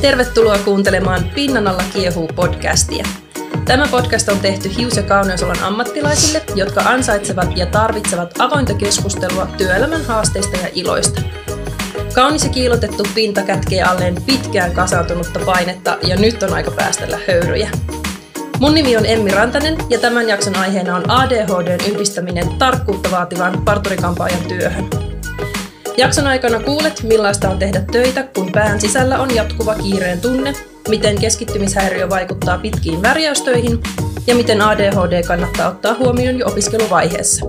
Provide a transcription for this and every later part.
Tervetuloa kuuntelemaan Pinnan alla kiehuu podcastia. Tämä podcast on tehty hius- ja kauneusalan ammattilaisille, jotka ansaitsevat ja tarvitsevat avointa keskustelua työelämän haasteista ja iloista. Kaunis ja kiilotettu pinta kätkee alleen pitkään kasautunutta painetta ja nyt on aika päästellä höyryjä. Mun nimi on Emmi Rantanen ja tämän jakson aiheena on ADHDn yhdistäminen tarkkuutta vaativan parturikampaajan työhön. Jakson aikana kuulet, millaista on tehdä töitä, kun pään sisällä on jatkuva kiireen tunne, miten keskittymishäiriö vaikuttaa pitkiin värjäystöihin ja miten ADHD kannattaa ottaa huomioon jo opiskeluvaiheessa.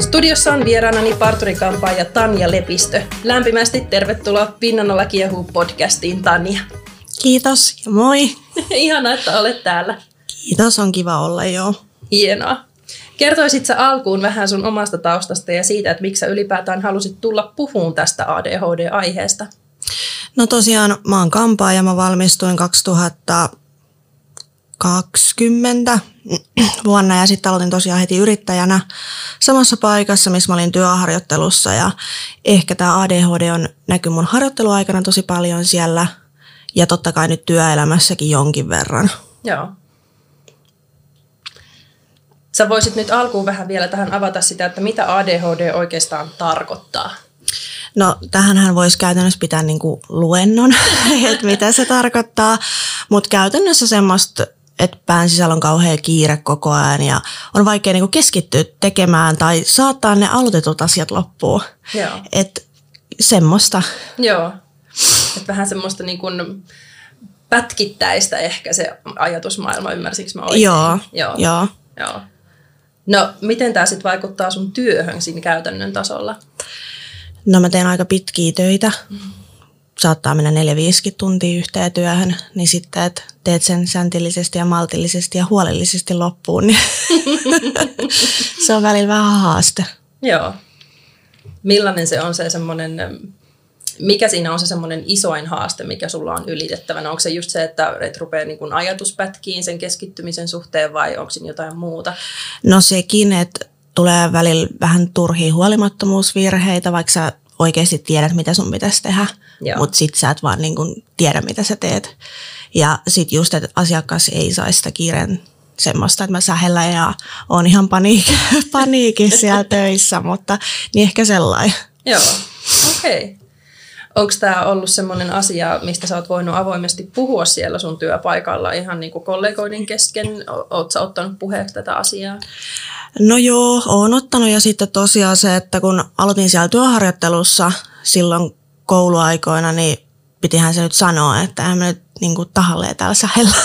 Studiossa on vieraanani parturikampaaja Tanja Lepistö. Lämpimästi tervetuloa Pinnan alla kiehuu podcastiin, Tanja. Kiitos ja moi. Ihana, että olet täällä. Kiitos, on kiva olla jo. Hienoa. Kertoisit sä alkuun vähän sun omasta taustasta ja siitä, että miksi sä ylipäätään halusit tulla puhuun tästä ADHD-aiheesta? No tosiaan mä oon kampaa ja mä valmistuin 2020 vuonna ja sitten aloitin tosiaan heti yrittäjänä samassa paikassa, missä mä olin työharjoittelussa ja ehkä tämä ADHD on näky mun harjoitteluaikana tosi paljon siellä ja totta kai nyt työelämässäkin jonkin verran. Joo. Sä voisit nyt alkuun vähän vielä tähän avata sitä, että mitä ADHD oikeastaan tarkoittaa. No tähänhän voisi käytännössä pitää niinku luennon, että mitä se tarkoittaa, mutta käytännössä semmoista, että pään sisällä on kauhean kiire koko ajan ja on vaikea niinku keskittyä tekemään tai saattaa ne aloitetut asiat loppuun. Joo. Et semmoista. Joo. Et vähän semmoista niin kuin pätkittäistä ehkä se ajatusmaailma, ymmärsinkö mä oikein? Joo, Joo. joo. Joo. No, miten tämä sitten vaikuttaa sun työhön siinä käytännön tasolla? No mä teen aika pitkiä töitä. Saattaa mennä neljä 5 tuntia yhteen työhön, niin sitten, että teet sen säntillisesti ja maltillisesti ja huolellisesti loppuun, niin se on välillä vähän haaste. Joo. Millainen se on se semmoinen, mikä siinä on se semmoinen isoin haaste, mikä sulla on ylitettävänä? Onko se just se, että et rupeaa niin kuin ajatuspätkiin sen keskittymisen suhteen vai onko siinä jotain muuta? No sekin, että tulee välillä vähän turhia huolimattomuusvirheitä, vaikka sä oikeasti tiedät, mitä sun pitäisi tehdä, mutta sit sä et vaan niin kun tiedä, mitä sä teet. Ja sit just, että asiakas ei saisi sitä kiireen semmoista, että mä sähellän ja on ihan paniik- paniikissa siellä töissä, mutta niin ehkä sellainen. Joo, okei. Okay. Onko tämä ollut semmoinen asia, mistä sä oot voinut avoimesti puhua siellä sun työpaikalla ihan niin kuin kollegoiden kesken? Oletko sä ottanut puheeksi tätä asiaa? No joo, oon ottanut ja sitten tosiaan se, että kun aloitin siellä työharjoittelussa silloin kouluaikoina, niin pitihän se nyt sanoa, että en mä nyt niin kuin tahalleen täällä sähellä.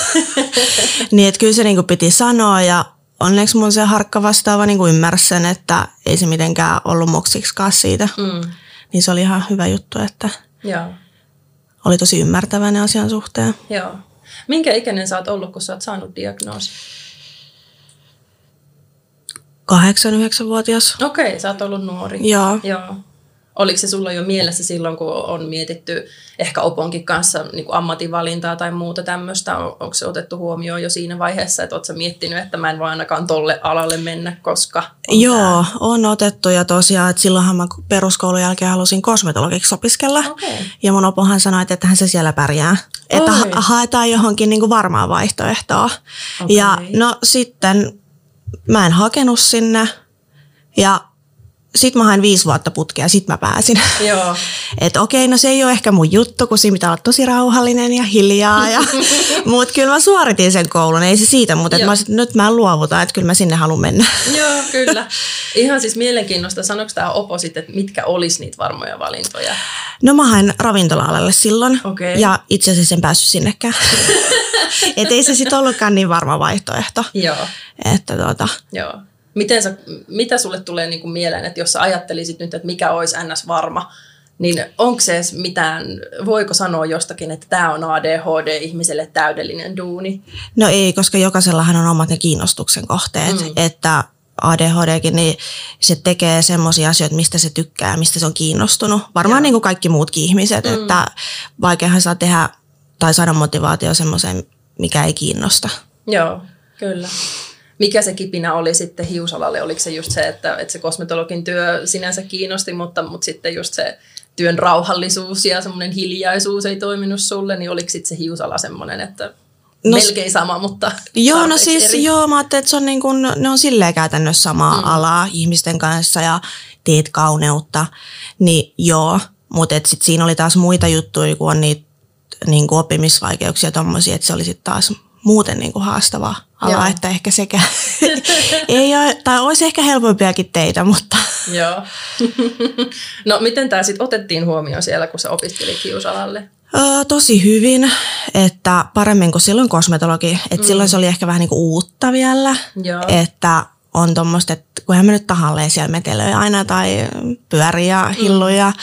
niin että kyllä se niin kuin piti sanoa ja onneksi mun se harkka vastaava niin kuin ymmärsi sen, että ei se mitenkään ollut moksiksikaan siitä. Mm. Niin se oli ihan hyvä juttu, että Joo, oli tosi ymmärtäväinen asian suhteen. joo. Minkä ikäinen sä oot ollut, kun sä oot saanut diagnoosi? 8-9-vuotias. Okei, sä oot ollut nuori. Joo. Joo. Oliko se sulla jo mielessä silloin, kun on mietitty ehkä Oponkin kanssa niin kuin ammatinvalintaa tai muuta tämmöistä? On- Onko se otettu huomioon jo siinä vaiheessa, että oletko miettinyt, että mä en voi ainakaan tolle alalle mennä, koska on Joo, on otettu ja tosiaan, että silloinhan mä peruskoulun jälkeen halusin kosmetologiksi opiskella. Okei. Ja mun opohan sanoi, että hän se siellä pärjää. Että ha- haetaan johonkin niinku varmaa vaihtoehtoa. Okei. Ja no sitten mä en hakenut sinne ja sit mä hain viisi vuotta putkea ja sit mä pääsin. Joo. Että okei, no se ei ole ehkä mun juttu, kun siinä pitää olla tosi rauhallinen ja hiljaa. Ja, mut kyllä mä suoritin sen koulun, ei se siitä, mutta et mä että nyt mä en luovuta, että kyllä mä sinne haluan mennä. Joo, kyllä. Ihan siis mielenkiinnosta. Sanoiko tämä Opo sitten, että mitkä olisi niitä varmoja valintoja? No mä hain ravintola-alalle silloin Okei. ja itse asiassa en päässyt sinnekään. Et ei se sitten ollutkaan niin varma vaihtoehto. Joo. Että tota, Joo. Miten sä, mitä sulle tulee niin kuin mieleen, että jos sä ajattelisit nyt, että mikä olisi ns. varma, niin onko se edes mitään, voiko sanoa jostakin, että tämä on ADHD-ihmiselle täydellinen duuni? no ei, koska jokaisellahan on omat ne kiinnostuksen kohteet. Mm. Että ADHDkin, niin se tekee semmoisia asioita, mistä se tykkää, mistä se on kiinnostunut. Varmaan Joo. niin kuin kaikki muutkin ihmiset, mm. että vaikeahan saa tehdä tai saada motivaatio semmoiseen, mikä ei kiinnosta. Joo, kyllä. Mikä se kipinä oli sitten hiusalalle? Oliko se just se, että, että se kosmetologin työ sinänsä kiinnosti, mutta, mutta sitten just se työn rauhallisuus ja semmoinen hiljaisuus ei toiminut sulle, niin oliko sitten se hiusala semmoinen, että No, Melkein sama, mutta Joo, no siis eri. joo, mä ajattelin, että se on niin kuin, ne on silleen käytännössä samaa mm. alaa ihmisten kanssa ja teet kauneutta, niin joo, mutta sitten siinä oli taas muita juttuja, kun on niitä niin kuin oppimisvaikeuksia tommosia, että se oli sitten taas muuten niin kuin haastava ala, Joo. että ehkä sekä ei ole, tai olisi ehkä helpompiakin teitä, mutta... Joo. no miten tämä sitten otettiin huomioon siellä, kun sä opiskelit hiusalalle? Öö, tosi hyvin, että paremmin kuin silloin kosmetologi. Että mm. silloin se oli ehkä vähän niin kuin uutta vielä, Joo. että on tuommoista, että kun hän nyt tahalleen siellä metelöi aina tai pyörii ja hilluja, mm.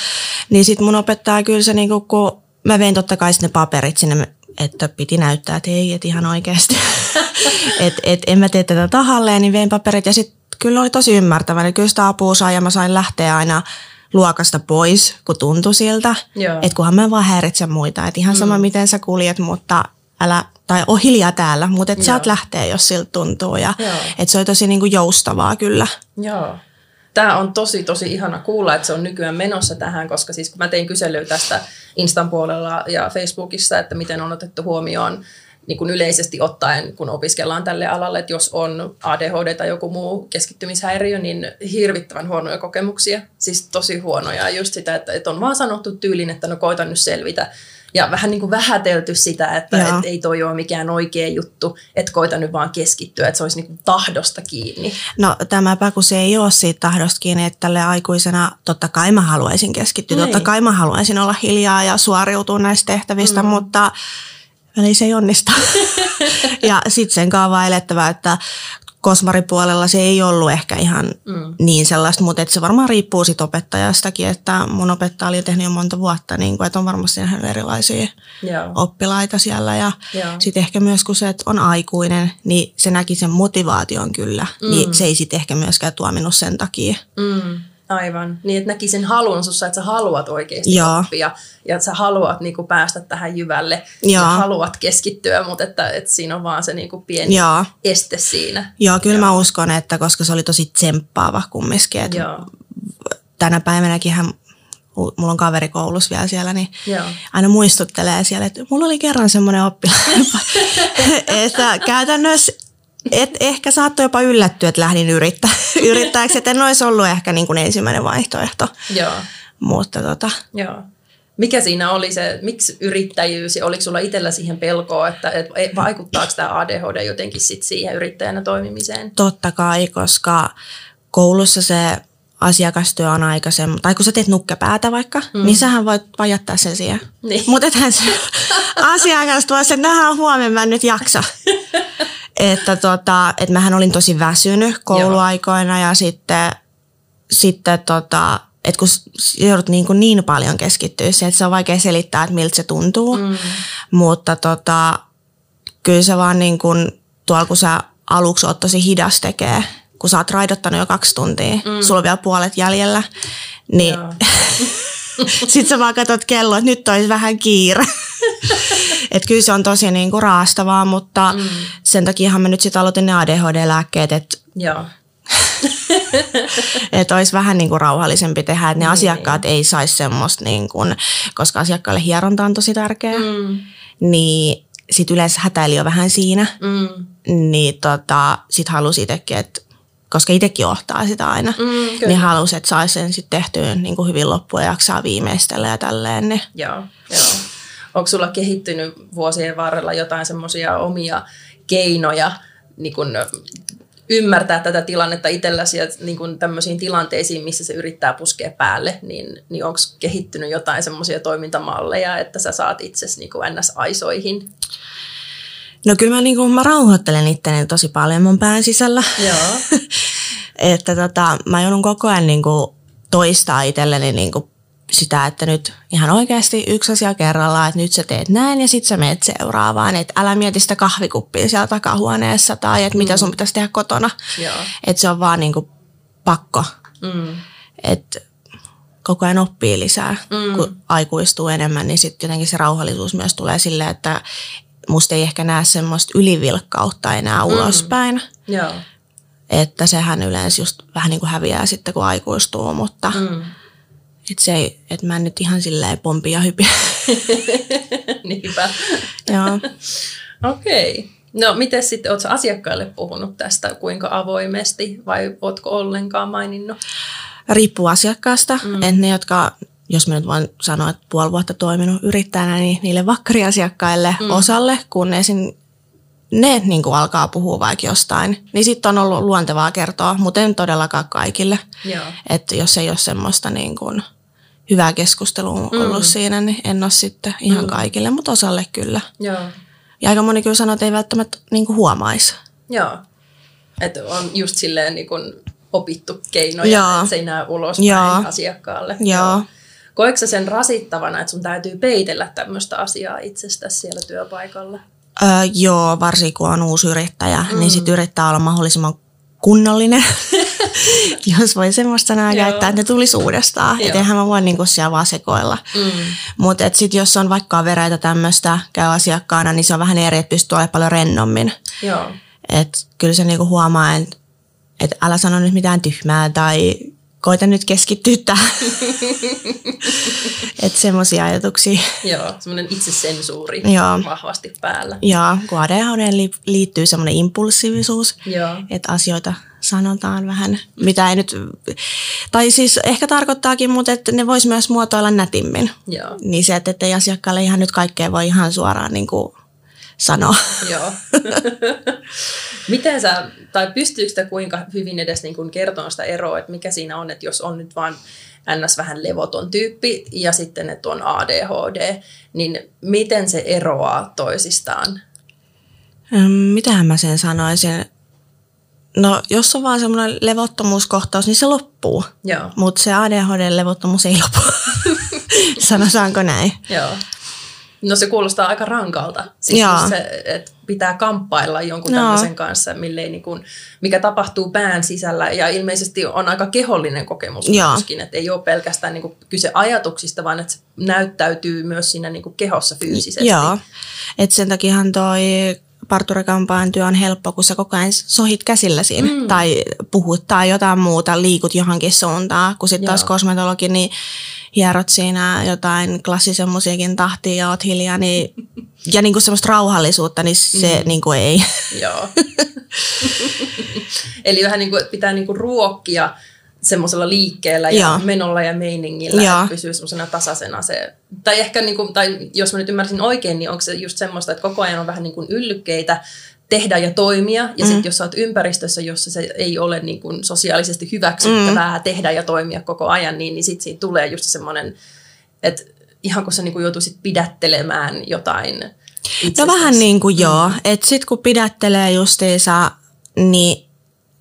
niin sitten mun opettaja kyllä se, niin kuin, kun mä vein totta kai ne paperit sinne, että piti näyttää, että ei, että ihan oikeasti. että et, en mä tee tätä tahalleen, niin vein paperit ja sitten kyllä oli tosi ymmärtävä. Niin kyllä sitä apua sai ja mä sain lähteä aina luokasta pois, kun tuntui siltä. Että kunhan mä vaan häiritsen muita. Että ihan sama, mm. miten sä kuljet, mutta älä, tai on hiljaa täällä, mutta et saat lähteä, jos siltä tuntuu. Ja, että se oli tosi niinku joustavaa kyllä. Joo. Tämä on tosi, tosi ihana kuulla, että se on nykyään menossa tähän, koska siis kun mä tein kyselyä tästä Instan puolella ja Facebookissa, että miten on otettu huomioon niin kuin yleisesti ottaen, kun opiskellaan tälle alalle, että jos on ADHD tai joku muu keskittymishäiriö, niin hirvittävän huonoja kokemuksia. Siis tosi huonoja. Just sitä, että, että on vaan sanottu tyylin, että no koitan nyt selvitä ja vähän niin kuin vähätelty sitä, että et ei toi ole mikään oikea juttu, että koita nyt vaan keskittyä, että se olisi niin kuin tahdosta kiinni. No tämäpä, kun se ei ole siitä tahdosta kiinni, että tälle aikuisena totta kai mä haluaisin keskittyä, niin. totta kai mä haluaisin olla hiljaa ja suoriutua näistä tehtävistä, mm. mutta väliin se ei onnistu. ja sitten sen elettävä, että kosmaripuolella se ei ollut ehkä ihan mm. niin sellaista, mutta se varmaan riippuu sit opettajastakin, että mun opettaja oli tehnyt jo monta vuotta, niin kuin, että on varmasti nähnyt erilaisia Joo. oppilaita siellä ja sitten ehkä myös kun se että on aikuinen, niin se näki sen motivaation kyllä, niin mm. niin se ei sitten ehkä myöskään tuominut sen takia. Mm. Aivan. Niin, että näki sen halun sussa, että sä haluat oikeasti Joo. oppia ja että sä haluat niin kuin, päästä tähän jyvälle ja haluat keskittyä, mutta että, että siinä on vaan se niin kuin, pieni Joo. este siinä. Joo, kyllä Joo. mä uskon, että koska se oli tosi tsemppaava kumminkin, että Joo. tänä päivänäkin hän mulla on kaveri koulussa vielä siellä, niin Joo. aina muistuttelee siellä, että mulla oli kerran semmoinen oppilas, että käytännössä et ehkä saattoi jopa yllättyä, että lähdin yrittä, yrittäjäksi, että en olisi ollut ehkä niin kuin ensimmäinen vaihtoehto. Joo. Mutta tota. Joo. Mikä siinä oli se, miksi yrittäjyys ja oliko sulla itsellä siihen pelkoa, että, että vaikuttaako tämä ADHD jotenkin sit siihen yrittäjänä toimimiseen? Totta kai, koska koulussa se asiakastyö on aikaisemmin, tai kun sä teet nukkepäätä vaikka, mm. niin sähän voit vaan jättää sen siihen. Niin. Mutta ethän se asiakas tuo sen, nähdään huomenna, mä nyt jaksa. että tota, et mähän olin tosi väsynyt kouluaikoina Joo. ja sitten, sitten tota, että kun joudut niin, kuin niin paljon keskittyä siihen, että se on vaikea selittää, että miltä se tuntuu. Mm. Mutta tota, kyllä se vaan niin kuin, tuolla kun sä aluksi oot tosi hidas tekee, kun sä oot raidottanut jo kaksi tuntia, mm. sulla on vielä puolet jäljellä, niin sitten sä vaan katsot kello, että nyt olisi vähän kiire. että kyllä se on tosi niin kuin raastavaa, mutta mm. sen takiahan mä nyt sitten aloitin ne ADHD-lääkkeet, että Joo. että olisi vähän niin kuin rauhallisempi tehdä, että ne niin. asiakkaat ei saisi semmoista, niin kuin, koska asiakkaalle hieronta on tosi tärkeä, mm. niin sitten yleensä hätäili jo vähän siinä, mm. niin tota, sitten halusi itsekin, että koska itsekin johtaa sitä aina, mm, niin halusi, että saisi sen sitten tehtyä niin kuin hyvin loppuun ja jaksaa viimeistellä ja tälleen. Niin. Joo, joo. Onko sulla kehittynyt vuosien varrella jotain semmoisia omia keinoja niin kun ymmärtää tätä tilannetta itselläsi ja niin kun tämmöisiin tilanteisiin, missä se yrittää puskea päälle, niin, niin onko kehittynyt jotain semmoisia toimintamalleja, että sä saat itsesi niin ns-aisoihin? No kyllä mä, niin kuin, mä rauhoittelen itteni tosi paljon mun pään sisällä. Joo. että tota, mä joudun koko ajan niin kuin, toistaa itselleni niin kuin, sitä, että nyt ihan oikeasti yksi asia kerrallaan, että nyt sä teet näin ja sitten sä meet seuraavaan. Että älä mieti sitä kahvikuppia siellä takahuoneessa tai että mm. mitä sun pitäisi tehdä kotona. Että se on vaan niin kuin, pakko. Mm. Että koko ajan oppii lisää, mm. kun aikuistuu enemmän, niin sitten jotenkin se rauhallisuus myös tulee silleen, että musta ei ehkä näe semmoista ylivilkkautta enää mm. ulospäin. Joo. Että sehän yleensä just vähän niin kuin häviää sitten, kun aikuistuu, mutta mm. Että se ei, että mä en nyt ihan silleen pompi ja hypi. Niinpä. Joo. Okei. Okay. No, miten sitten, ootko asiakkaille puhunut tästä kuinka avoimesti vai ootko ollenkaan maininnut? Riippuu asiakkaasta. Mm. Että ne, jotka, jos mä nyt voin sanoa, että puoli vuotta toiminut yrittäjänä, niin niille vakkariasiakkaille mm. osalle, kun esim. Ne niin kuin alkaa puhua vaikka jostain, niin sitten on ollut luontevaa kertoa, mutta en todellakaan kaikille. Että jos ei ole semmoista niin kuin hyvää keskustelua mm. ollut siinä, niin en ole sitten ihan mm. kaikille, mutta osalle kyllä. Joo. Ja aika moni kyllä sanoo, että ei välttämättä niin kuin huomaisi. Joo. Että on just silleen niin kuin opittu keinoja, Joo. että se ei näy ulospäin Joo. asiakkaalle. Joo. Koetko sä sen rasittavana, että sun täytyy peitellä tämmöistä asiaa itsestäsi siellä työpaikalla? Öö, joo, varsinkin kun on uusi yrittäjä, mm. niin sitten yrittää olla mahdollisimman kunnollinen, jos voi semmoista sanaa käyttää, että ne tulisi uudestaan. Että eihän mä voi niinku siellä vaan sekoilla. Mm. Mutta sitten jos on vaikka vereitä tämmöistä, käy asiakkaana, niin se on vähän eri, että pystyy olemaan paljon rennommin. Joo. Et kyllä se niinku huomaa, että et älä sano nyt mitään tyhmää tai koita nyt keskittyä tähän. että semmoisia ajatuksia. Joo, semmoinen itsesensuuri Joo. vahvasti päällä. Joo, kun ADHD liittyy semmoinen impulsiivisuus, että asioita sanotaan vähän, mitä ei nyt, tai siis ehkä tarkoittaakin, mutta että ne vois myös muotoilla nätimmin. Joo. Niin se, että ei asiakkaalle ihan nyt kaikkea voi ihan suoraan niin kuin sanoa. Joo. Miten sä, tai pystyykö sitä kuinka hyvin edes niin kuin kertoa sitä eroa, että mikä siinä on, että jos on nyt vaan ns. vähän levoton tyyppi ja sitten, että on ADHD, niin miten se eroaa toisistaan? Mitähän mä sen sanoisin? No, jos on vaan semmoinen levottomuuskohtaus, niin se loppuu. Mutta se ADHD-levottomuus ei lopu. Sanotaanko näin? Joo. No se kuulostaa aika rankalta. Siis se, että pitää kamppailla jonkun no. tämmöisen kanssa, millei niin kuin, mikä tapahtuu pään sisällä. Ja ilmeisesti on aika kehollinen kokemus Joo. myöskin, että ei ole pelkästään niin kuin kyse ajatuksista, vaan että se näyttäytyy myös siinä niin kuin kehossa fyysisesti. Joo, että sen takiahan toi parturikampaan työ on helppo, kun sä koko ajan sohit käsilläsi mm. tai puhut tai jotain muuta, liikut johonkin suuntaan. Kun sitten taas kosmetologi, niin hierot siinä jotain klassisen musiikin tahtia ja oot hiljaa, niin, ja niinku semmoista rauhallisuutta, niin se mm. niinku ei. Joo. Eli vähän niin kuin pitää niinku ruokkia semmoisella liikkeellä ja Joo. menolla ja meiningillä, Joo. että pysyy semmoisena tasaisena se. Tai ehkä, niin kuin, tai jos mä nyt ymmärsin oikein, niin onko se just semmoista, että koko ajan on vähän niin kuin yllykkeitä tehdä ja toimia. Ja mm. sitten jos sä oot ympäristössä, jossa se ei ole niin kuin sosiaalisesti hyväksyttävää mm. tehdä ja toimia koko ajan, niin, niin sitten siinä tulee just semmoinen, että ihan kun sä niin kuin joutuisit pidättelemään jotain itsestäsi. No vähän niin kuin joo. Mm. Että sitten kun pidättelee justiinsa, niin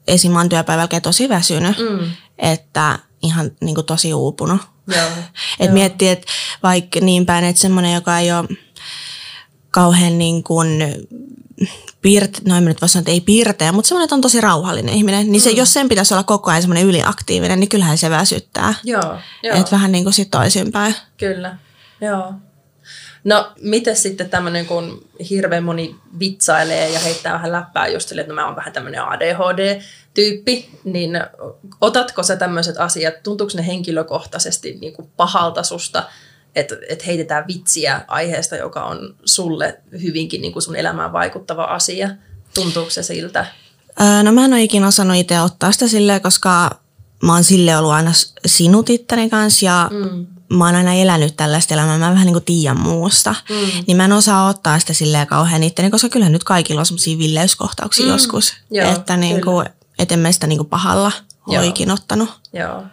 esim. mä oon työpäivälläkin tosi väsynyt. Mm että ihan niin kuin tosi uupunut. Joo, et joo. miettii, että vaikka niin päin, että semmoinen, joka ei ole kauhean niin kuin piirte, no en nyt voi sanoa, että ei piirteä, mutta semmoinen, että on tosi rauhallinen ihminen, niin se, mm. jos sen pitäisi olla koko ajan semmoinen yliaktiivinen, niin kyllähän se väsyttää. Joo, joo. Että vähän niin kuin sitten toisinpäin. Kyllä, joo. No, miten sitten tämmöinen, kun hirveän moni vitsailee ja heittää vähän läppää just sille, että no, mä oon vähän tämmöinen ADHD-tyyppi, niin otatko sä tämmöiset asiat, tuntuuko ne henkilökohtaisesti niin kuin pahalta susta, että et heitetään vitsiä aiheesta, joka on sulle hyvinkin niin kuin sun elämään vaikuttava asia? Tuntuuko se siltä? no mä en ole ikinä osannut itse ottaa sitä silleen, koska mä oon sille ollut aina sinut itteni kanssa ja mm mä oon aina elänyt tällaista elämää, mä vähän niin kuin tiedän muusta, mm. niin mä en osaa ottaa sitä silleen kauhean itteni, koska kyllä nyt kaikilla on semmoisia villeiskohtauksia mm. joskus, Joo, että niin kuin, et en mä sitä niin kuin pahalla ole ikinä ottanut. Joo.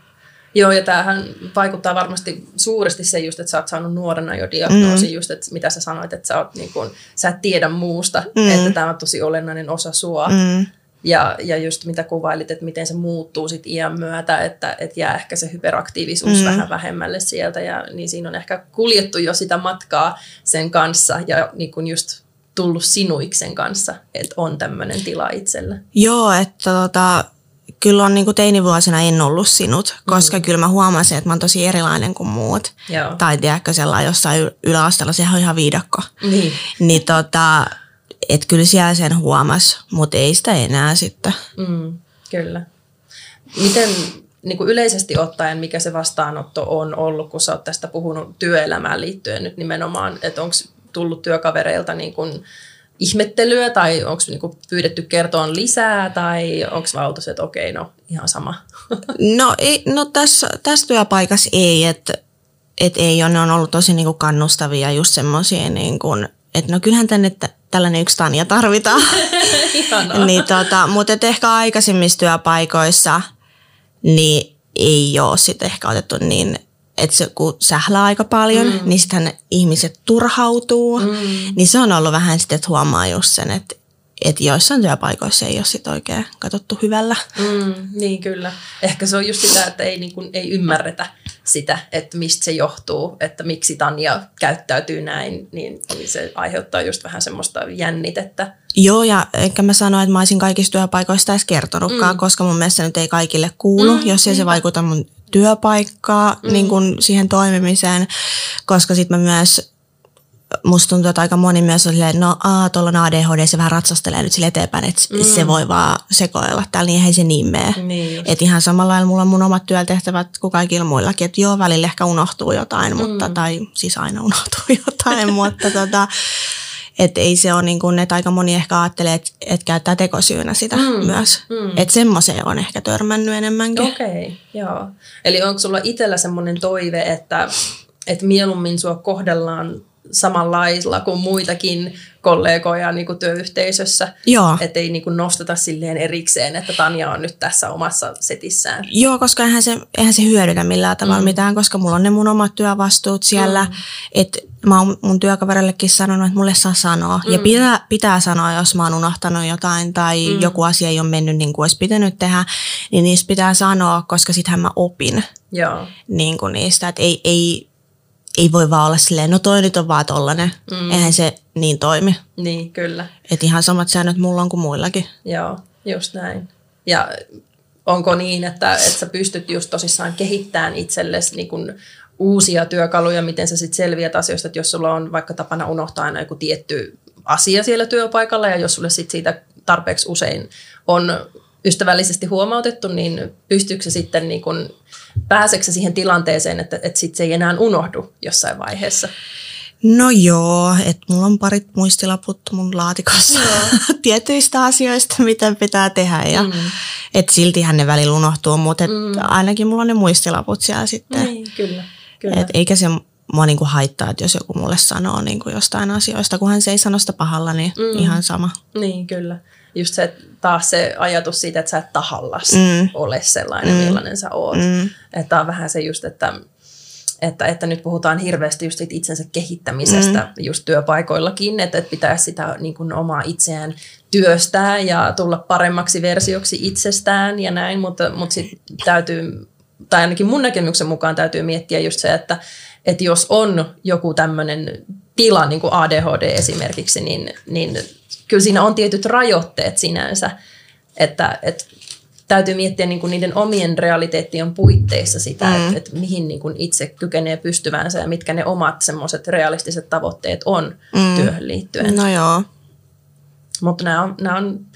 Joo, ja tämähän vaikuttaa varmasti suuresti se just, että sä oot saanut nuorena jo diagnoosi, mm. just, että mitä sä sanoit, että sä, oot niin kuin, sä et tiedä muusta, mm. että tämä on tosi olennainen osa sua. Mm. Ja, ja just mitä kuvailit, että miten se muuttuu sit iän myötä, että, että jää ehkä se hyperaktiivisuus mm. vähän vähemmälle sieltä. Ja, niin siinä on ehkä kuljettu jo sitä matkaa sen kanssa ja niin kun just tullut sinuiksen kanssa, että on tämmöinen tila itsellä. Joo, että tota, kyllä on niin teinivuosina en ollut sinut, koska mm. kyllä mä huomasin, että mä oon tosi erilainen kuin muut. Joo. Tai tiedätkö sellainen jossain yläasteella, sehän on ihan viidakko. Niin. niin tota, että kyllä siellä sen huomas, mutta ei sitä enää sitten. Mm, kyllä. Miten niin kuin yleisesti ottaen, mikä se vastaanotto on ollut, kun sä oot tästä puhunut työelämään liittyen nyt nimenomaan, että onko tullut työkavereilta niin kuin ihmettelyä tai onko niinku pyydetty kertoa lisää tai onko valtuus, että okei, no ihan sama? No, ei, no tässä, tässä työpaikassa ei, että et ei ole, ne on ollut tosi niinku kannustavia just semmoisia, niinku, että no kyllähän tänne t- tällainen yksi Tanja tarvitaan. niin, tota, mutta ehkä aikaisemmissa työpaikoissa niin ei ole sitten ehkä otettu niin että se, kun sählää aika paljon, mm. niin sitten ihmiset turhautuu. Mm. Niin se on ollut vähän sitten, että huomaa just sen, että, että joissain työpaikoissa ei ole sit oikein katsottu hyvällä. Mm, niin kyllä. Ehkä se on just sitä, että ei, niin kuin, ei ymmärretä sitä, että mistä se johtuu, että miksi Tanja käyttäytyy näin, niin, niin se aiheuttaa just vähän semmoista jännitettä. Joo, ja enkä mä sano, että mä olisin kaikista työpaikoista edes kertonutkaan, mm. koska mun mielestä nyt ei kaikille kuulu, mm, jos ei se vaikuta mun työpaikkaa mm. niin kun siihen toimimiseen, koska sitten mä myös musta tuntuu, että aika moni myös on silleen, no aa, tuolla on ADHD, se vähän ratsastelee nyt sille eteenpäin, että mm. se voi vaan sekoilla täällä, niin ei se niin mene. Niin että ihan samalla lailla mulla on mun omat työtehtävät kuin kaikilla muillakin, että joo, välillä ehkä unohtuu jotain, mm. mutta, tai siis aina unohtuu jotain, mutta tota, että ei se ole niin kuin, että aika moni ehkä ajattelee, että, että käyttää tekosyynä sitä mm. myös. Mm. Että semmoiseen on ehkä törmännyt enemmänkin. Okei, okay, joo. Eli onko sulla itsellä semmoinen toive, että, että mieluummin sua kohdellaan samanlaisilla kuin muitakin kollegoja niin kuin työyhteisössä. Joo. Että ei niin kuin nosteta silleen erikseen, että Tanja on nyt tässä omassa setissään. Joo, koska eihän se, eihän se hyödytä millään tavalla mm. mitään, koska mulla on ne mun omat työvastuut siellä. Mm. Että mä oon mun työkaverillekin sanonut, että mulle saa sanoa. Mm. Ja pitää, pitää sanoa, jos mä oon unohtanut jotain tai mm. joku asia ei ole mennyt niin kuin olisi pitänyt tehdä, niin niistä pitää sanoa, koska sitähän mä opin Joo. Niin kuin niistä. Että ei, ei, ei voi vaan olla silleen, no toi nyt on vaan tollanen. Mm. Eihän se niin toimi. Niin, kyllä. Että ihan samat säännöt mulla on kuin muillakin. Joo, just näin. Ja onko niin, että, että sä pystyt just tosissaan kehittämään itsellesi niin kun uusia työkaluja, miten sä sitten selviät asioista, että jos sulla on vaikka tapana unohtaa aina joku tietty asia siellä työpaikalla ja jos sulle sit siitä tarpeeksi usein on ystävällisesti huomautettu, niin pystyykö se sitten niin kun, pääseekö se siihen tilanteeseen, että, että sit se ei enää unohdu jossain vaiheessa? No joo, että mulla on parit muistilaput mun laatikossa tietyistä asioista, mitä pitää tehdä. Ja mm. et siltihän ne välillä unohtuu, mutta et mm. ainakin mulla on ne muistilaput siellä sitten. Niin, kyllä. kyllä. Et eikä se mua niinku haittaa, että jos joku mulle sanoo niinku jostain asioista, kunhan se ei sano sitä pahalla, niin mm. ihan sama. Niin, kyllä. Just se, taas se ajatus siitä, että sä et tahallas mm. ole sellainen, mm. millainen sä oot. Mm. Että on vähän se just, että että, että nyt puhutaan hirveästi just siitä itsensä kehittämisestä mm. just työpaikoillakin, että, että pitää sitä niin kuin omaa itseään työstää ja tulla paremmaksi versioksi itsestään ja näin, mutta, mutta sitten täytyy, tai ainakin mun näkemyksen mukaan täytyy miettiä just se, että, että jos on joku tämmöinen tila, niin kuin ADHD esimerkiksi, niin, niin kyllä siinä on tietyt rajoitteet sinänsä, että, että täytyy miettiä niin kuin niiden omien realiteettien puitteissa sitä, mm. että, että mihin niin kuin itse kykenee pystyvänsä ja mitkä ne omat semmoiset realistiset tavoitteet on mm. työhön liittyen. No joo. Mutta nämä on, nämä on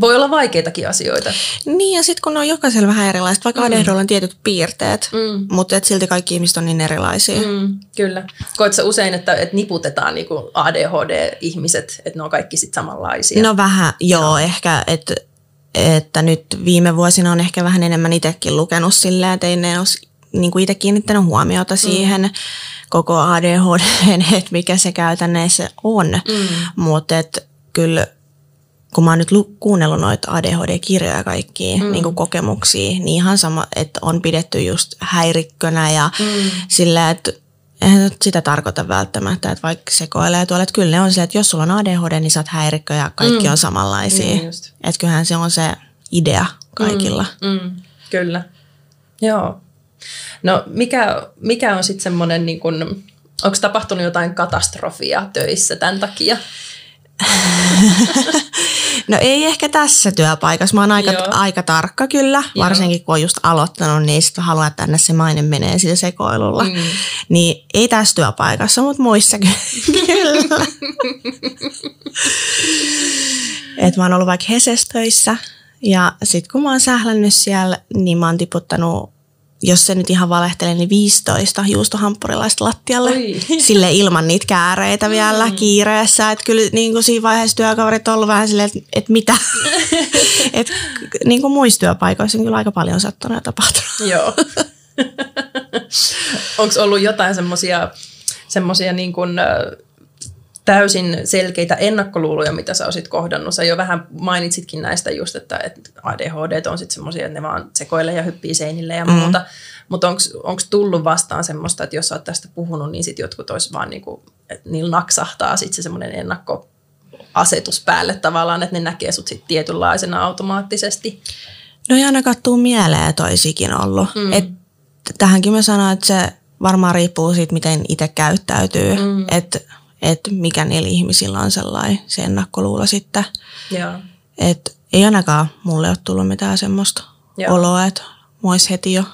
voi olla vaikeitakin asioita. Niin, ja sitten kun ne on jokaisella vähän erilaiset, vaikka mm. On tietyt piirteet, mm. mutta et silti kaikki ihmiset on niin erilaisia. Mm, kyllä. Koetko usein, että, että niputetaan niinku ADHD-ihmiset, että ne on kaikki sitten samanlaisia? No vähän, joo, no. ehkä, että että nyt viime vuosina on ehkä vähän enemmän itsekin lukenut silleen, että ei ne olisi niin kuin itse kiinnittänyt huomiota mm. siihen mm. koko ADHD, että mikä se käytännössä on. Mm. Mutta kyllä kun mä oon nyt lu- kuunnellut noita ADHD-kirjoja kaikkia mm. niin kokemuksia, niin ihan sama, että on pidetty just häirikkönä ja mm. sillä, että eihän sitä tarkoita välttämättä, että vaikka sekoilee tuolla, että kyllä ne on se, että jos sulla on ADHD, niin sä oot häirikkö ja kaikki mm. on samanlaisia. Niin että kyllähän se on se idea kaikilla. Mm. Mm. Kyllä, joo. No mikä, mikä on sitten semmoinen, niin onko tapahtunut jotain katastrofia töissä tämän takia? no ei ehkä tässä työpaikassa. Mä oon aika, aika tarkka kyllä, Joo. varsinkin kun on just aloittanut, niin sitten haluaa, että tänne se maine menee sillä sekoilulla. Mm. Niin ei tässä työpaikassa, mutta muissa kyllä. Et mä oon ollut vaikka Hesestöissä Ja sitten kun mä oon sählännyt siellä, niin mä oon tiputtanut, jos se nyt ihan valehtelee, niin 15 juustohamppurilaista lattialle. Oi. Sille ilman niitä kääreitä vielä mm. kiireessä. Että kyllä niin kuin siinä vaiheessa työkaverit on ollut vähän silleen, että, että mitä. että niin kuin muissa työpaikoissa on kyllä aika paljon sattunut ja tapahtunut. Joo. Onko ollut jotain semmoisia semmosia niin kuin, täysin selkeitä ennakkoluuloja, mitä sä olisit kohdannut? Sä jo vähän mainitsitkin näistä just, että, että ADHD on sitten semmoisia, että ne vaan sekoilee ja hyppii seinille ja muuta. Mm. Mutta onko tullut vastaan semmoista, että jos sä oot tästä puhunut, niin sitten jotkut olisi vaan niin kuin, että niillä naksahtaa sitten se semmoinen ennakko asetus päälle tavallaan, että ne näkee sut sit tietynlaisena automaattisesti. No ei ainakaan tuu mieleen toisikin ollut. Mm. Et tähänkin mä sanoin, että se varmaan riippuu siitä, miten itse käyttäytyy. Mm. Että et mikä niillä ihmisillä on sellainen se ennakkoluulo sitten. Että ei ainakaan mulle ole tullut mitään semmoista Joo. oloa, että mä heti jo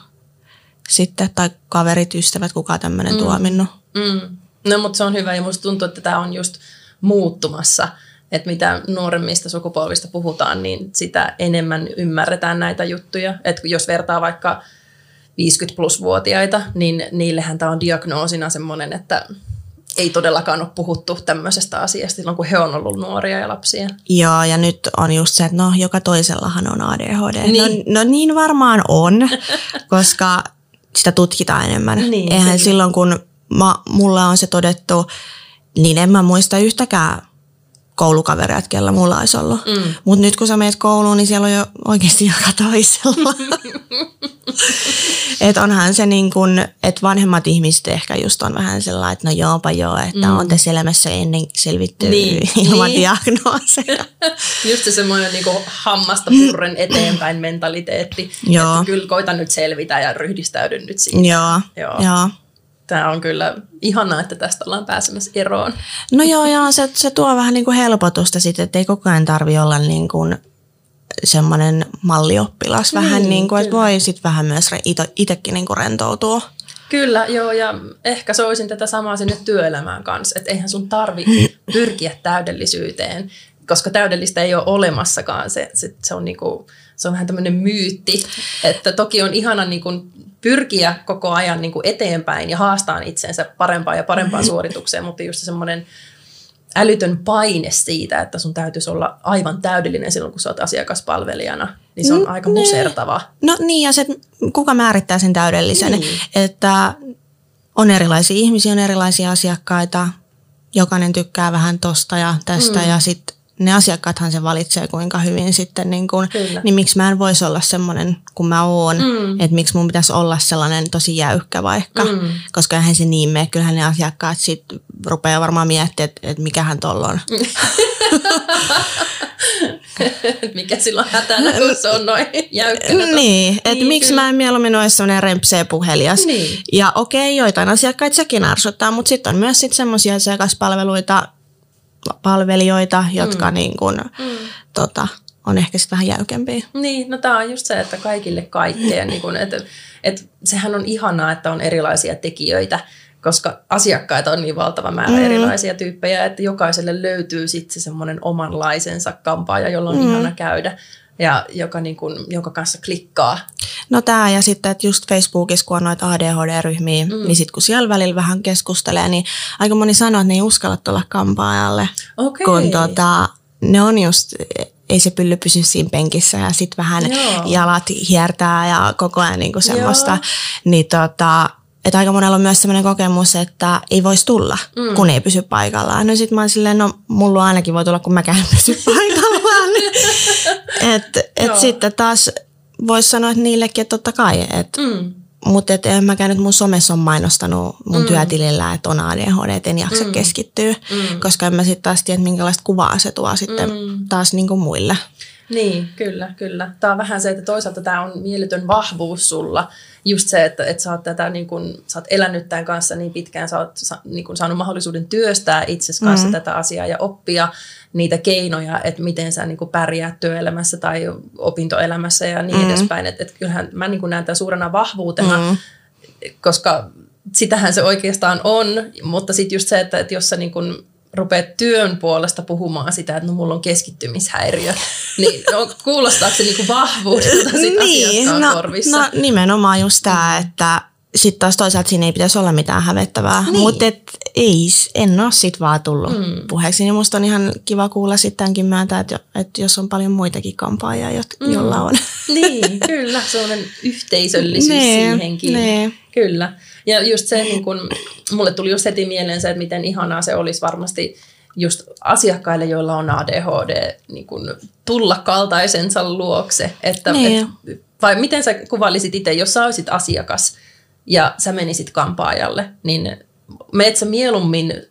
sitten, tai kaverit, ystävät, kuka tämmöinen mm. tuominnut. Mm. No mutta se on hyvä ja musta tuntuu, että tämä on just muuttumassa, että mitä nuoremmista sukupolvista puhutaan, niin sitä enemmän ymmärretään näitä juttuja. Että jos vertaa vaikka 50 plus vuotiaita, niin niillehän tämä on diagnoosina semmoinen, että ei todellakaan ole puhuttu tämmöisestä asiasta silloin, kun he on ollut nuoria ja lapsia. Joo, ja nyt on just se, että no, joka toisellahan on ADHD. Niin. No, no niin varmaan on, koska sitä tutkitaan enemmän. Niin, Eihän silloin, kun ma, mulla on se todettu, niin en mä muista yhtäkään koulukavereita, kellä mulla olisi ollut. Mm. Mutta nyt kun sä meet kouluun, niin siellä on jo oikeasti joka toisella. että onhan se niin kuin, että vanhemmat ihmiset ehkä just on vähän sellainen, että no joopa joo, että mm. on tässä elämässä ennen selvitty niin. ilman niin. diagnooseja. just se semmoinen niin hammasta purren eteenpäin mentaliteetti. Joo. Että kyllä koita nyt selvitä ja ryhdistäydyn nyt siitä. Joo, joo. joo tämä on kyllä ihanaa, että tästä ollaan pääsemässä eroon. No joo, joo se, se tuo vähän niin kuin helpotusta sitten, että ei koko ajan tarvi olla niin kuin semmoinen mallioppilas niin, vähän niin kuin, että voi sitten vähän myös itsekin niin kuin rentoutua. Kyllä, joo, ja ehkä soisin tätä samaa sinne työelämään kanssa, että eihän sun tarvi pyrkiä täydellisyyteen, koska täydellistä ei ole olemassakaan. Se, se, se, on, niinku, se on vähän tämmöinen myytti, että toki on ihana niinku pyrkiä koko ajan niinku eteenpäin ja haastaa itsensä parempaan ja parempaan suoritukseen, mutta just semmoinen älytön paine siitä, että sun täytyisi olla aivan täydellinen silloin, kun sä oot asiakaspalvelijana, niin se on mm, aika niin. musertava. No niin, ja se, kuka määrittää sen täydellisen, niin. että on erilaisia ihmisiä, on erilaisia asiakkaita, jokainen tykkää vähän tosta ja tästä mm. ja sitten ne asiakkaathan se valitsee kuinka hyvin sitten, niin, kun, niin miksi mä en voisi olla semmoinen kuin mä oon, mm. että miksi mun pitäisi olla sellainen tosi jäykkä vaikka, mm. koska eihän se niin mene, kyllähän ne asiakkaat sitten rupeaa varmaan miettimään, että, että mikähän tuolla on. Mikä silloin hätänä, kun se on noin jäykkänä. Niin, että niin, miksi mä en mieluummin ole sellainen rempsee puhelias. Niin. Ja okei, joitain asiakkaita sekin arsuttaa, mutta sitten on myös sitten semmoisia asiakaspalveluita, palvelijoita, jotka mm. niin kuin, mm. tota, on ehkä sitten vähän jäykempiä. Niin, no tämä on just se, että kaikille kaikkea. niin kun, että, että sehän on ihanaa, että on erilaisia tekijöitä, koska asiakkaita on niin valtava määrä mm. erilaisia tyyppejä, että jokaiselle löytyy sitten se semmoinen omanlaisensa kampaaja, jolla on mm. ihana käydä ja joka, niin kuin, jonka kanssa klikkaa. No tämä ja sitten, että just Facebookissa, kun on noita ADHD-ryhmiä, mm. niin sitten kun siellä välillä vähän keskustelee, niin aika moni sanoo, että ne ei uskalla tulla kampaajalle. Okay. Kun tota, ne on just, ei se pylly pysy siinä penkissä ja sitten vähän Joo. jalat hiertää ja koko ajan niin kuin semmoista. Joo. Niin tota, että aika monella on myös sellainen kokemus, että ei voisi tulla, mm. kun ei pysy paikallaan. No sit mä oon silleen, no mulla ainakin voi tulla, kun mäkään pysy paikallaan. että et sitten taas voisi sanoa että niillekin, että totta kai. Et, mm. Mutta et en mäkään nyt mun somessa on mainostanut mun mm. työtilillä, että on ADHD, että en jaksa mm. keskittyä. Mm. Koska en mä sitten taas tiedä, minkälaista kuvaa se tuo sitten mm. taas niinku muille. Niin, kyllä, kyllä. Tämä on vähän se, että toisaalta tämä on mieletön vahvuus sulla. Just se, että, että sä, oot tätä, niin kun, sä oot elänyt tämän kanssa niin pitkään, sä oot niin kun, saanut mahdollisuuden työstää itsesi kanssa mm. tätä asiaa ja oppia niitä keinoja, että miten sä niin pärjäät työelämässä tai opintoelämässä ja niin mm. edespäin. Että, että kyllähän mä niin näen tämän suurena vahvuutena, mm. koska sitähän se oikeastaan on, mutta sitten just se, että, että jos sä niin kun rupeat työn puolesta puhumaan sitä, että no mulla on keskittymishäiriö, niin no, kuulostaako se niinku vahvuudelta sit niin, no, korvissa? no nimenomaan just tämä, että sitten taas toisaalta siinä ei pitäisi olla mitään hävettävää. Niin. Mutta ei, en ole sit vaan tullut mm. puheeksi. Niin musta on ihan kiva kuulla sittenkin myöntää, että, että jos on paljon muitakin kampaajia, jo, mm. jolla on. Niin, kyllä, sellainen yhteisöllisyys Nee, siihenkin. nee. Kyllä. Ja just se, niin kun, mulle tuli just heti mieleen se, että miten ihanaa se olisi varmasti just asiakkaille, joilla on ADHD, niin kun tulla kaltaisensa luokse. Että, Niin. et, vai miten sä kuvailisit itse, jos sä olisit asiakas ja sä menisit kampaajalle, niin meet sä mieluummin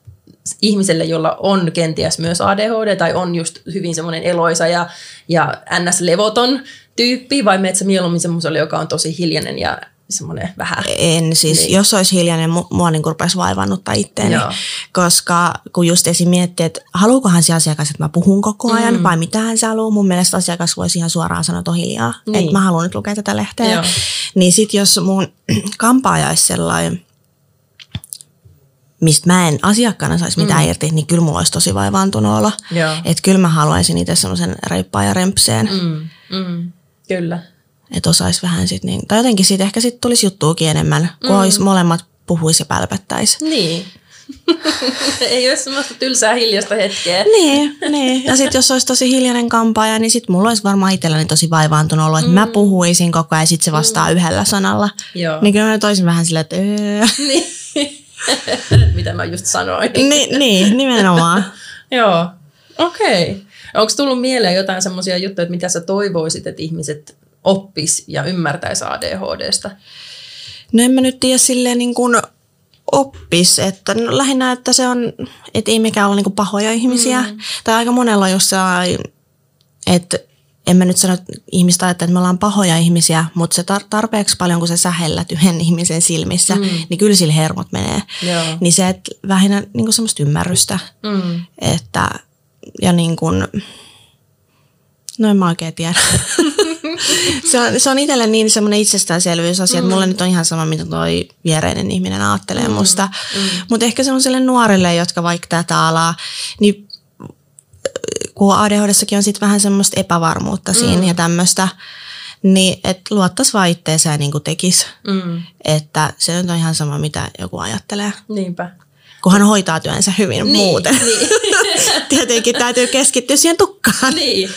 ihmiselle, jolla on kenties myös ADHD tai on just hyvin semmoinen eloisa ja, ja ns-levoton tyyppi, vai meet sä mieluummin semmoiselle, joka on tosi hiljainen ja semmoinen vähän... En siis, Niin. jos olisi hiljainen, mu- mua niin rupesi vaivannuttaa itteeni. Joo. Koska kun just esim. miettii, että haluukohan se asiakas, että mä puhun koko ajan mm. vai mitä hän se haluaa. Mun mielestä asiakas voisi ihan suoraan sanoa, että hiljaa. Niin. Että mä haluan nyt lukea tätä lehteä. Joo. Niin sit jos mun kampaaja olisi sellainen, mistä mä en asiakkaana saisi mitään mm. irti, niin kyllä mulla olisi tosi vaivaantunut. Joo. Että kyllä mä haluaisin itse semmoisen reippaan ja rempseen. Mm, mm, kyllä. Että osaisi vähän sit niin, tai jotenkin siitä ehkä sit tulisi juttuukin enemmän, kun mm. olisi molemmat puhuisi ja pälpättäisi. Niin. Ei ole semmoista tylsää hiljasta hetkeä. Niin, niin. Ja sitten jos olisi tosi hiljainen kampaaja, niin sitten mulla olisi varmaan itselläni tosi vaivaantunut olo, että mm. mä puhuisin koko ajan ja sitten se vastaa mm. yhdellä sanalla. Joo. Niin kyllä mä toisin vähän silleen, että öö. Niin. Mitä mä just sanoin. Ni, niin, nimenomaan. Joo, okei. Okay. Onko tullut mieleen jotain semmoisia juttuja, että mitä sä toivoisit, että ihmiset oppis ja ymmärtäis ADHDsta? No en mä nyt tiedä silleen niin kuin oppis, että no lähinnä, että se on, että ei mikään ole niin kuin pahoja ihmisiä. Mm. Tai aika monella sellainen, että en mä nyt sano, että ajattelee, että me ollaan pahoja ihmisiä, mutta se tar- tarpeeksi paljon, kun sä sähellät yhden ihmisen silmissä, mm. niin kyllä sillä hermot menee. Joo. Niin se, että vähinnä niin kuin semmoista ymmärrystä, Mm. että ja niin kuin, no en mä oikein tiedä. se on, se on itselle niin semmoinen itsestäänselvyysasia, mm. että mulle nyt on ihan sama, mitä toi viereinen ihminen ajattelee mm. musta. Mm. Mutta ehkä semmoiselle nuorille, jotka vaikka tätä alaa, niin kun ADHDssakin on sitten vähän semmoista epävarmuutta siinä mm. ja tämmöistä, niin että luottaisi vaan itteensä ja niin kuin tekisi. Mm. Että se nyt on ihan sama, mitä joku ajattelee. Niinpä. Kun hän hoitaa työnsä hyvin Niin, muuten. niin. Tietenkin täytyy keskittyä siihen tukkaan. Niin.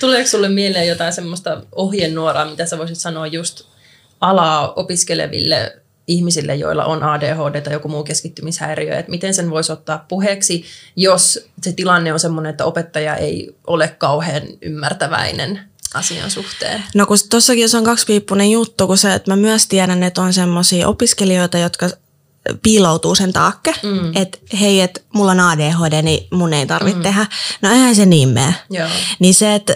Tuleeko sulle mieleen jotain semmoista ohjenuoraa, mitä sä voisit sanoa just alaa opiskeleville ihmisille, joilla on ADHD tai joku muu keskittymishäiriö, että miten sen voisi ottaa puheeksi, jos se tilanne on semmoinen, että opettaja ei ole kauhean ymmärtäväinen asian suhteen. No kun tossakin se on kaksipiippunen juttu, kun se, että mä myös tiedän, että on semmoisia opiskelijoita, jotka piiloutuu sen taakke, mm. että hei, että mulla on ADHD, niin mun ei tarvitse mm. tehdä. No eihän se niin mene. Joo. Niin se, että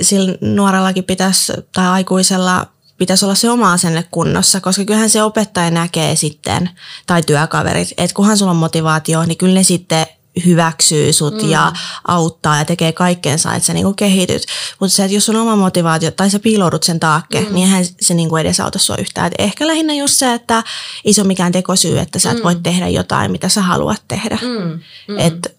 sillä nuorellakin pitäisi, tai aikuisella pitäisi olla se oma asenne kunnossa, koska kyllähän se opettaja näkee sitten, tai työkaverit, että kunhan sulla on motivaatio, niin kyllä ne sitten hyväksyy sut mm. ja auttaa ja tekee kaikkeensa, että sä niinku kehityt. Mutta se, että jos on oma motivaatio tai sä piiloudut sen taakke, mm. niin eihän se niinku edesauta sua yhtään. Et ehkä lähinnä just se, että ei se ole mikään tekosyy, että sä et mm. voi tehdä jotain, mitä sä haluat tehdä. Mm. Mm. Että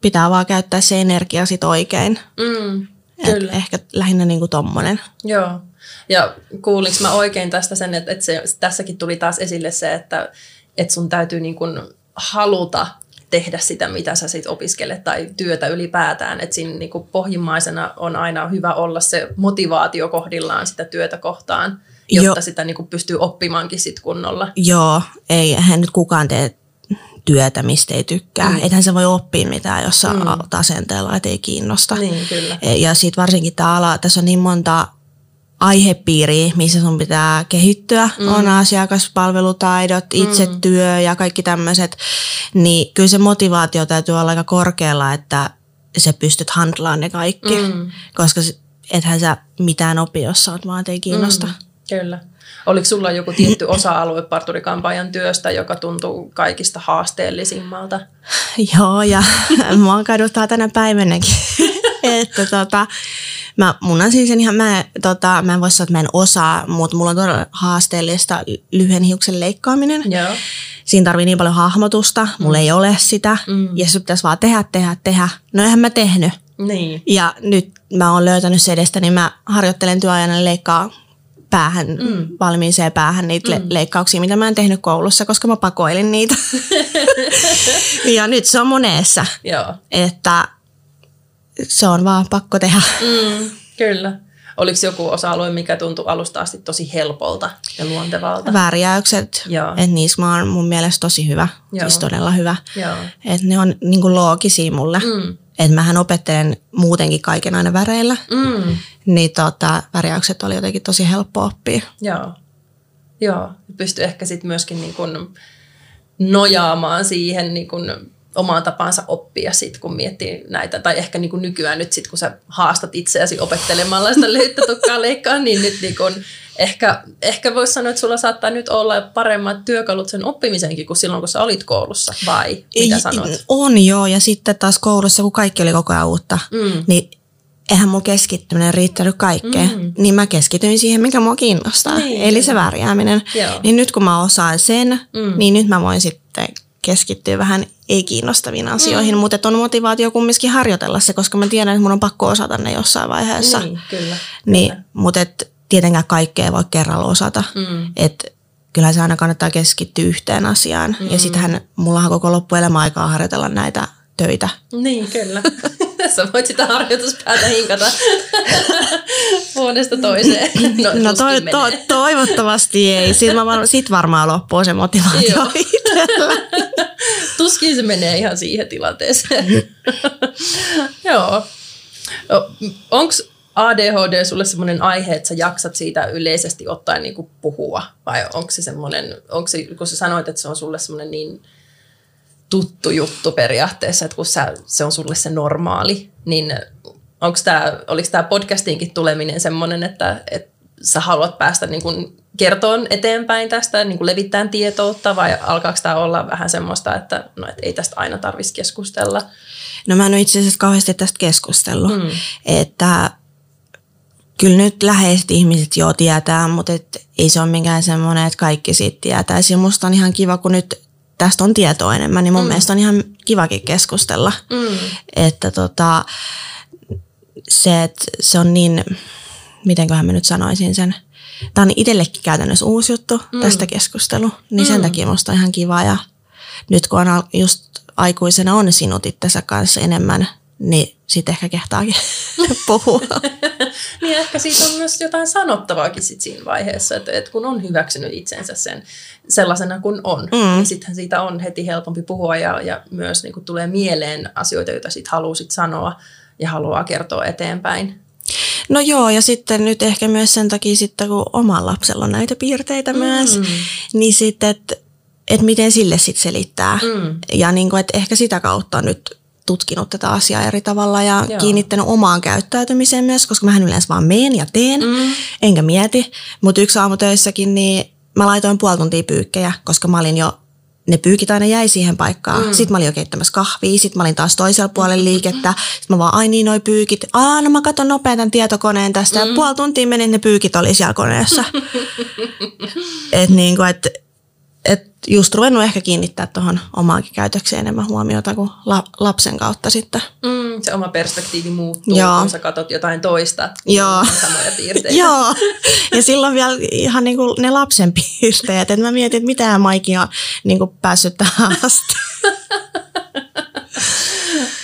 pitää vaan käyttää se energia sit oikein. Mm. Et Kyllä. ehkä lähinnä niinku tommonen. Joo. Ja kuulinko mä oikein tästä sen, että, että se, tässäkin tuli taas esille se, että, että sun täytyy niin kuin haluta tehdä sitä, mitä sä sit opiskelet tai työtä ylipäätään. Että siinä niin kuin pohjimmaisena on aina hyvä olla se motivaatio kohdillaan sitä työtä kohtaan, jotta Joo. sitä niin kuin pystyy oppimaankin sit kunnolla. Joo, ei eihän nyt kukaan tee työtä, mistä ei tykkää. Mm. Ethän se voi oppia mitään, jos sä mm. asenteella, että ei kiinnosta. Niin, kyllä. Ja sitten varsinkin tämä ala, tässä on niin monta aihepiiriä, missä sun pitää kehittyä. Mm. On asiakaspalvelutaidot, itsetyö ja kaikki tämmöiset. Niin kyllä se motivaatio täytyy olla aika korkealla, että sä pystyt handlaan ne kaikki. Mm. Koska ethän sä mitään opi, jos sä oot vaan, ei kiinnosta. Mm. Kyllä. Oliko sulla joku tietty osa-alue parturikampaajan työstä, joka tuntuu kaikista haasteellisimmalta? Joo, ja mua kaduttaa tänä päivänäkin. että tota, mä, mun on siis ihan, mä, tota, mä en voi sanoa, että mä en osaa, mutta mulla on todella haasteellista lyhyen hiuksen leikkaaminen. Joo. siinä tarvii niin paljon hahmotusta, mulla mm. ei ole sitä, mm. ja se pitäisi vaan tehdä, tehdä, tehdä. No eihän mä tehnyt. Niin. Ja nyt mä oon löytänyt se edestä, niin mä harjoittelen työajana leikkaa päähän, mm. valmiiseen päähän niitä mm. le- leikkauksia, mitä mä en tehnyt koulussa, koska mä pakoilin niitä. ja nyt se on monessa, Joo. että se on vaan pakko tehdä. Mm, kyllä. Oliko joku osa-alue, mikä tuntui alusta asti tosi helpolta ja luontevalta? Värjäykset, että niissä mä oon mun mielestä tosi hyvä, Joo. siis todella hyvä. Joo. Että ne on niinku loogisia mulle. Mm. Että mähän opettelen muutenkin kaiken aina väreillä, Mm. niin tota, värjäykset oli jotenkin tosi helppo oppia. Joo. Joo. Pystyy ehkä sitten myöskin niin kun nojaamaan siihen niin kun omaan tapaansa oppia sit, kun miettii näitä. Tai ehkä niin kun nykyään nyt sit, kun sä haastat itseäsi opettelemalla sitä löyttötukkaa leikkaa, niin nyt niin kun ehkä, ehkä voisi sanoa, että sulla saattaa nyt olla paremmat työkalut sen oppimisenkin kuin silloin, kun sä olit koulussa. Vai mitä Ei, sanot? On joo, ja sitten taas koulussa, kun kaikki oli koko ajan uutta, Mm. niin eihän mun keskittyminen riittänyt kaikkeen. Mm. Niin mä keskityin siihen, mikä mua kiinnostaa, Niin, eli se värjääminen. Joo. Niin nyt kun mä osaan sen, Mm. niin nyt mä voin sitten keskittyä vähän ei-kiinnostaviin asioihin, Mm. mutta on motivaatio kumminkin harjoitella se, koska mä tiedän, että mun on pakko osata ne jossain vaiheessa. Niin, kyllä. Niin, mutta et tietenkään kaikkea ei voi kerralla osata. Mm. Et kyllähän se aina kannattaa keskittyä yhteen asiaan. Mm. Ja sitähän mullahan koko loppuelämä aikaa harjoitella näitä töitä. Niin, kyllä. Sä voit sitä harjoituspäätä hinkata vuodesta toiseen. No, No toi, menee. to, toivottavasti ei. Sitten mä var, sit varmaan loppuu se motivaatio. Tuskin se menee ihan siihen tilanteeseen. Joo. Onko ADHD sulle semmoinen aihe, että sä jaksat siitä yleisesti ottaen niin puhua? Vai onko se semmoinen, onko se, kun sä sanoit, että se on sulle semmoinen niin tuttu juttu periaatteessa, että kun sä, se on sulle se normaali, niin onko tää, oliko tämä podcastiinkin tuleminen semmoinen, että, että sä haluat päästä niin kuin kertoon eteenpäin tästä, niin kuin levittämään tietoutta, vai alkaako tämä olla vähän semmoista, että, no, että ei tästä aina tarvitsisi keskustella? No mä en ole itse asiassa kauheasti tästä keskustellut. Mm. Että kyllä nyt läheiset ihmiset jo tietää, mutta et ei se ole mikään semmoinen, että kaikki siitä tietää. Ja musta on ihan kiva, kun nyt tästä on tietoa enemmän, niin mun mm. mielestä on ihan kivakin keskustella. Mm. Että tota, se, että se on niin, mitenköhän mä nyt sanoisin sen, tämä on itsellekin käytännössä uusi juttu, mm. tästä keskustelu, niin sen Mm. takia musta on ihan kiva ja nyt kun on just aikuisena on sinut itsensä kanssa enemmän, niin sitten ehkä kehtaakin puhua. Niin ehkä siitä on myös jotain sanottavaakin sit siinä vaiheessa, että, että kun on hyväksynyt itsensä sen sellaisena kuin on, mm. niin sittenhän siitä on heti helpompi puhua ja, ja myös niin tulee mieleen asioita, joita sit haluaa sit sanoa ja haluaa kertoa eteenpäin. No joo, ja sitten nyt ehkä myös sen takia sitten, kun oma lapsella on näitä piirteitä mm. myös, niin sitten, että et miten sille sitten selittää. Mm. Ja niin kuin, että ehkä sitä kautta nyt tutkinut tätä asiaa eri tavalla ja Joo. Kiinnittänyt omaan käyttäytymiseen myös, koska mähän yleensä vaan meen ja teen, mm. enkä mieti. Mutta yksi aamu töissäkin, niin mä laitoin puoli tuntia pyykkejä, koska mä olin jo ne pyykit aina jäi siihen paikkaan. Mm. Sitten mä olin jo keittämässä kahvia, sitten mä olin taas toisella puolella liikettä. Sitten mä vaan, ai niin, noi pyykit. Aa, no mä katson nopean tämän tietokoneen tästä. Mm. Ja puoli tuntia meni, ne pyykit oli siellä koneessa. että niin kuin, että et just ruvennut ehkä kiinnittää tuohon omaankin käytökseen enemmän huomiota kuin la, lapsen kautta sitten. Mm, se oma perspektiivi muuttuu, Joo. kun sä katot jotain toista. Joo. niin Samoja piirteitä. Joo, ja silloin vielä ihan niin kuin ne lapsen piirteet, että mä mietin, että mitä Maiki on niin kuin päässyt tähän asti.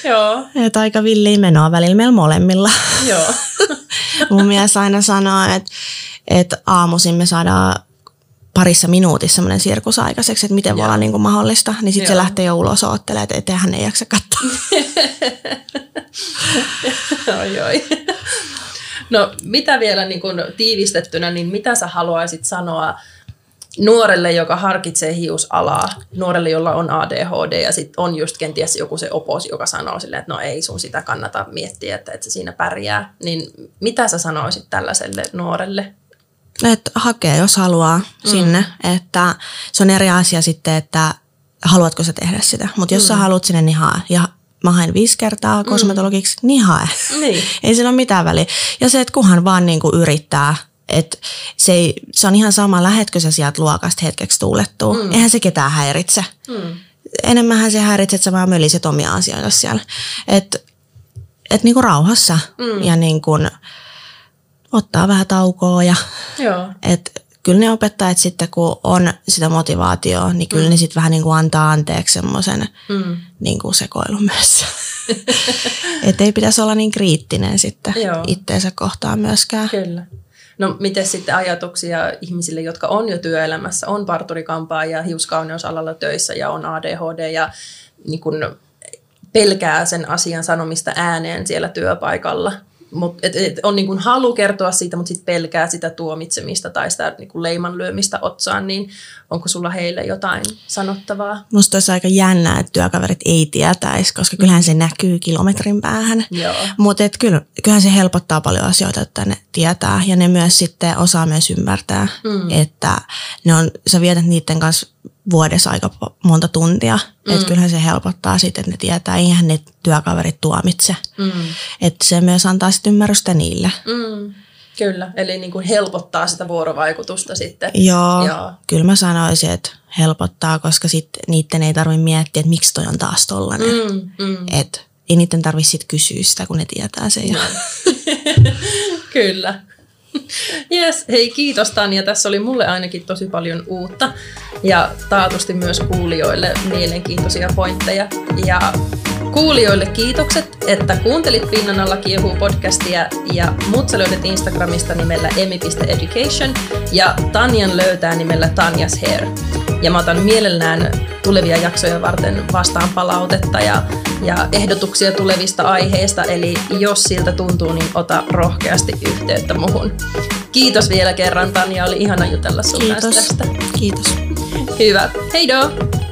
Joo. Että aika villiä menoa välillä meillä molemmilla. Joo. Mun mies aina sanoo, että, että aamuisin me saadaan parissa minuutissa semmoinen sirkus aikaiseksi, että miten voi Joo. olla niin kuin mahdollista, niin sitten se lähtee jo ulos oottelemaan, että ettei hän ei jaksa katsoa. oi, oi. No mitä vielä niin kun tiivistettynä, niin mitä sä haluaisit sanoa nuorelle, joka harkitsee hiusalaa, nuorelle, jolla on ADHD ja sitten on just kenties joku se opos, joka sanoo silleen, että no ei sun sitä kannata miettiä, että, että se siinä pärjää, niin mitä sä sanoisit tällaiselle nuorelle? Että hakee, jos haluaa mm. sinne. Että se on eri asia sitten, että haluatko sä tehdä sitä. Mutta jos mm. sä haluat sinne, niin hae. Ja mä haen viisi kertaa kosmetologiksi, niin hae. Niin. Ei sillä ole mitään väliä. Ja se, että kunhan vaan niinku yrittää Et se, ei, se on ihan sama, lähetkö sä sieltä luokasta hetkeksi tuulettua. Mm. Eihän se ketään häiritse. Mm. Enemmänhän se häiritse, että sä vaan möliset omia asioita siellä. Että et niinku rauhassa mm. ja niinku, ottaa vähän taukoa. Ja, Joo. Et, kyllä ne opettajat sitten, kun on sitä motivaatioa, niin kyllä mm. ne sitten vähän niin kuin antaa anteeksi semmoisen mm. niin kuin sekoilun myös. Että ei pitäisi olla niin kriittinen sitten Joo. itteensä kohtaan myöskään. Kyllä. No miten sitten ajatuksia ihmisille, jotka on jo työelämässä, on parturikampaa ja hiuskauneusalalla töissä ja on ADHD ja niin kun pelkää sen asian sanomista ääneen siellä työpaikalla – mut, et, et on niin kuin halu kertoa siitä, mutta sitten pelkää sitä tuomitsemista tai sitä niin kuin leiman lyömistä otsaan, niin onko sulla heille jotain sanottavaa? Musta olisi aika jännää, että työkaverit ei tietäisi, koska kyllähän se näkyy kilometrin päähän. Mutta kyllä, kyllähän se helpottaa paljon asioita, että ne tietää ja ne myös sitten osaa myös ymmärtää, mm. että ne on, sä vietät niiden kanssa vuodessa aika monta tuntia. Mm. Että kyllähän se helpottaa sitten, että ne tietää, eihän ne työkaverit tuomitse. Mm. Että se myös antaa sitten ymmärrystä niille. Mm. Kyllä, eli niin kuin helpottaa sitä vuorovaikutusta sitten. Joo, Joo, kyllä mä sanoisin, että helpottaa, koska sitten niiden ei tarvitse miettiä, että miksi toi on taas tollanen. Mm, mm. Että ei niiden tarvitse sitten kysyä sitä, kun ne tietää sen. Jo. kyllä. Yes, hei kiitos Tanja. Tässä oli mulle ainakin tosi paljon uutta ja taatusti myös kuulijoille mielenkiintoisia pointteja. Ja kuulijoille kiitokset, että kuuntelit Pinnan alla kiehuu podcastia ja mut sä löydät Instagramista nimellä emi.education ja Tanjan löytää nimellä Tanjas Hair. Ja mä otan mielellään tulevia jaksoja varten vastaan palautetta ja, ja ehdotuksia tulevista aiheista, eli jos siltä tuntuu, niin ota rohkeasti yhteyttä muhun. Kiitos vielä kerran Tanja, oli ihana jutella sun Kiitos. tästä. Kiitos. Hyvä. Hei do!